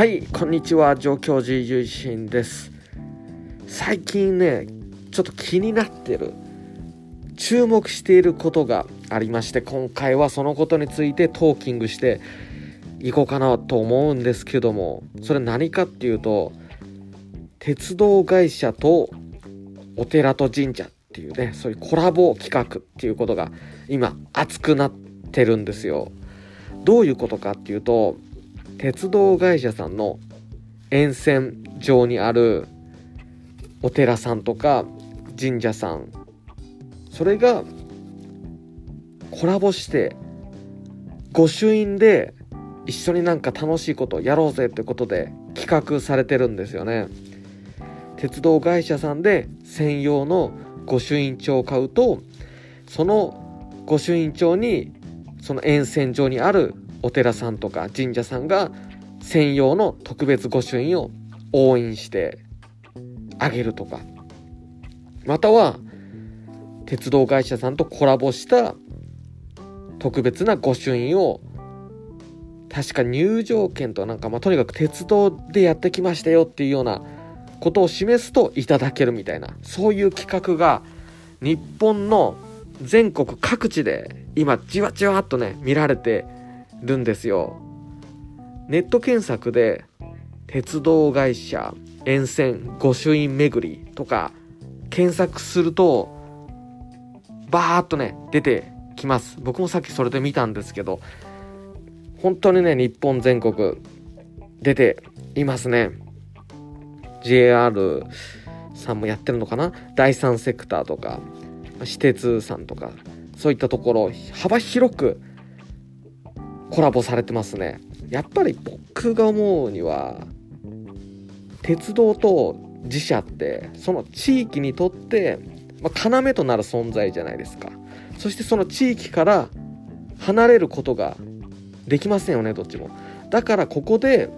はいこんにちは上京寺ゆいしんです。最近ねちょっと気になってる注目していることがありまして今回はそのことについてトーキングしていこうかなと思うんですけどもそれ何かっていうと鉄道会社とお寺と神社っていうねそういうコラボ企画っていうことが今熱くなってるんですよ。どういうことかっていうと鉄道会社さんの沿線上にあるお寺さんとか神社さんそれがコラボして御朱印で一緒になんか楽しいことやろうぜってことで企画されてるんですよね。鉄道会社さんで専用の御朱印帳を買うとその御朱印帳にその沿線上にあるお寺さんとか神社さんが専用の特別御朱印を押印してあげるとか。または鉄道会社さんとコラボした特別な御朱印を確か入場券となんか、まあ、とにかく鉄道でやってきましたよっていうようなことを示すといただけるみたいなそういう企画が日本の全国各地で今じわじわっとね見られてるんですよ。ネット検索で鉄道会社沿線御朱印巡りとか検索するとバーっとね出てきます。僕もさっきそれで見たんですけど本当にね日本全国出ていますね。JR さんもやってるのかな？第三セクターとか私鉄さんとかそういったところ幅広くコラボされてますね。やっぱり僕が思うには鉄道と自社ってその地域にとって、まあ、要となる存在じゃないですか。そしてその地域から離れることができませんよねどっちも。だからここで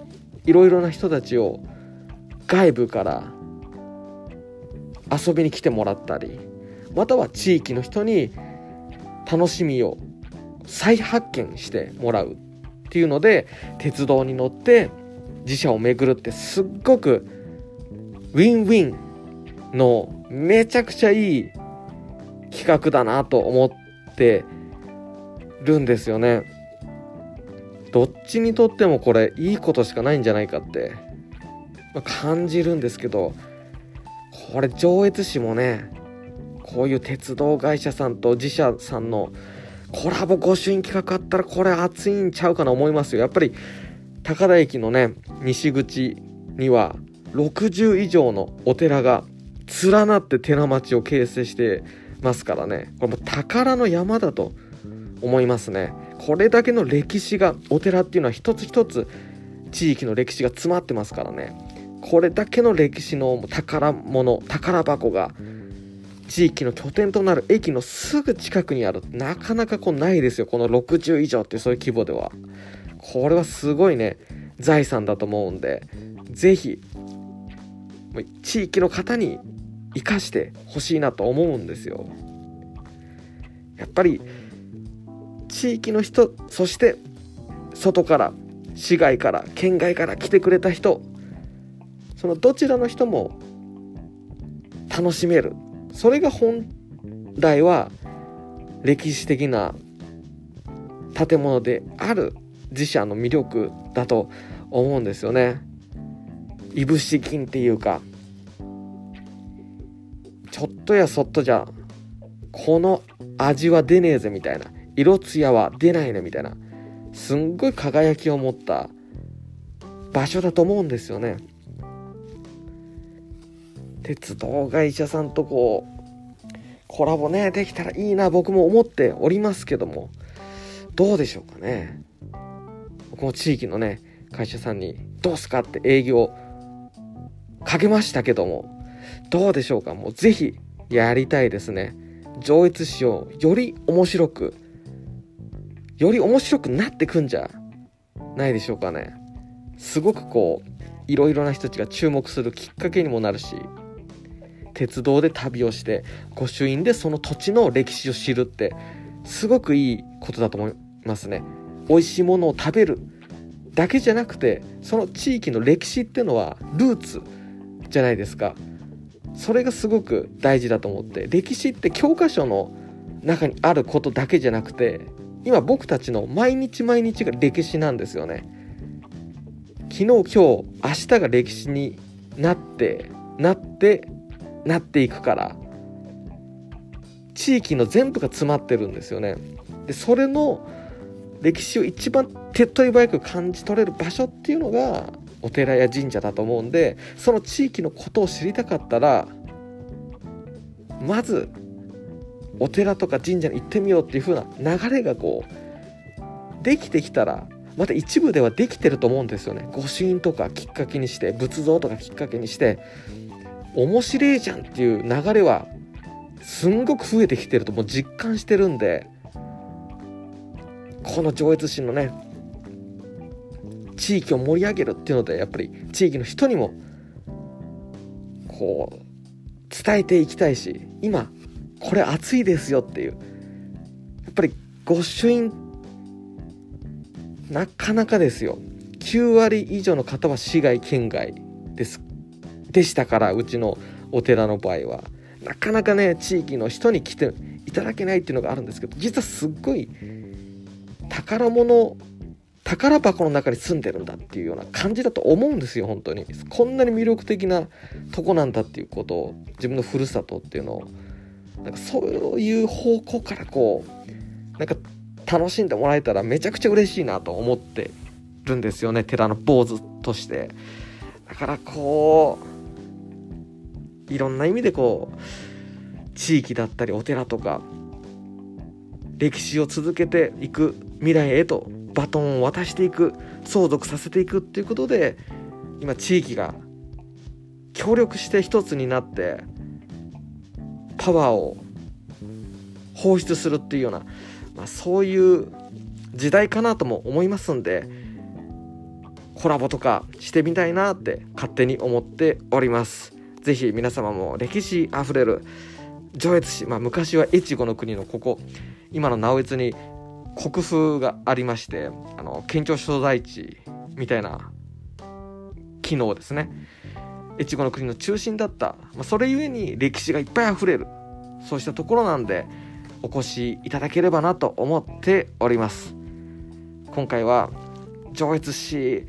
いろいろな人たちを外部から遊びに来てもらったりまたは地域の人に楽しみを再発見してもらうっていうので鉄道に乗って自社を巡るってすっごくウィンウィンのめちゃくちゃいい企画だなと思ってるんですよね。どっちにとってもこれいいことしかないんじゃないかって感じるんですけどこれ上越市もねこういう鉄道会社さんと自社さんのコラボ御朱印企画あったらこれ熱いんちゃうかな思いますよ。やっぱり高田駅のね西口には60以上のお寺が連なって寺町を形成してますからね。これも宝の山だと思いますね。これだけの歴史がお寺っていうのは一つ一つ地域の歴史が詰まってますからね。これだけの歴史の宝物宝箱が地域の拠点となる駅のすぐ近くにある。なかなかこうないですよ。この60以上ってそういう規模では。これはすごいね。財産だと思うんで。是非地域の方に生かしてほしいなと思うんですよ。やっぱり地域の人そして外から市外から県外から来てくれた人そのどちらの人も楽しめる。それが本来は歴史的な建物である自社の魅力だと思うんですよね。いぶし銀っていうかちょっとやそっとじゃこの味は出ねえぜみたいな色艶は出ないねみたいなすんごい輝きを持った場所だと思うんですよね。鉄道会社さんとこうコラボねできたらいいな僕も思っておりますけどもどうでしょうかね。僕も地域のね会社さんにどうすかって営業かけましたけどもどうでしょうか。もうぜひやりたいですね。上越市をより面白くより面白くなってくんじゃないでしょうかね。すごくこういろいろな人たちが注目するきっかけにもなるし鉄道で旅をして御朱印でその土地の歴史を知るってすごくいいことだと思いますね。美味しいものを食べるだけじゃなくてその地域の歴史っていうのはルーツじゃないですか。それがすごく大事だと思って歴史って教科書の中にあることだけじゃなくて今僕たちの毎日毎日が歴史なんですよね。昨日今日明日が歴史になってなってなっていくから地域の全部が詰まってるんですよね。でそれの歴史を一番手っ取り早く感じ取れる場所っていうのがお寺や神社だと思うんでその地域のことを知りたかったらまずお寺とか神社に行ってみようっていう風な流れがこうできてきたらまた一部ではできてると思うんですよね。御朱印とかきっかけにして仏像とかきっかけにして面白いじゃんっていう流れはすんごく増えてきてるともう実感してるんでこの上越市のね地域を盛り上げるっていうのでやっぱり地域の人にもこう伝えていきたいし今これ熱いですよっていうやっぱり御朱印なかなかですよ。9割以上の方は市外県外です。でしたからうちのお寺の場合は。なかなかね地域の人に来ていただけないっていうのがあるんですけど実はすっごい宝物宝箱の中に住んでるんだっていうような感じだと思うんですよ本当に。こんなに魅力的なとこなんだっていうことを自分のふるさとっていうのを。なんかそういう方向からこうなんか楽しんでもらえたらめちゃくちゃ嬉しいなと思ってるんですよね寺の坊主として。だからこういろんな意味でこう地域だったりお寺とか歴史を続けていく未来へとバトンを渡していく相続させていくっていうことで今地域が協力して一つになってパワーを放出するっていうような、まあ、そういう時代かなとも思いますんでコラボとかしてみたいなって勝手に思っております。是非皆様も歴史あふれる上越市、まあ、昔は越後の国のここ今の直江に国風がありましてあの県庁所在地みたいな機能ですね。越後の国の中心だった、まあ、それゆえに歴史がいっぱいあふれるそうしたところなんでお越しいただければなと思っております。今回は上越市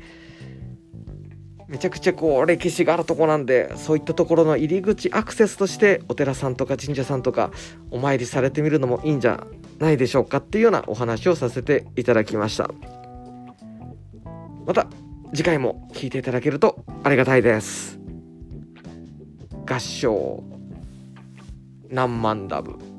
めちゃくちゃこう歴史があるとこなんでそういったところの入り口アクセスとしてお寺さんとか神社さんとかお参りされてみるのもいいんじゃないでしょうかっていうようなお話をさせていただきました。また次回も聴いていただけるとありがたいです。合唱何万ダブ。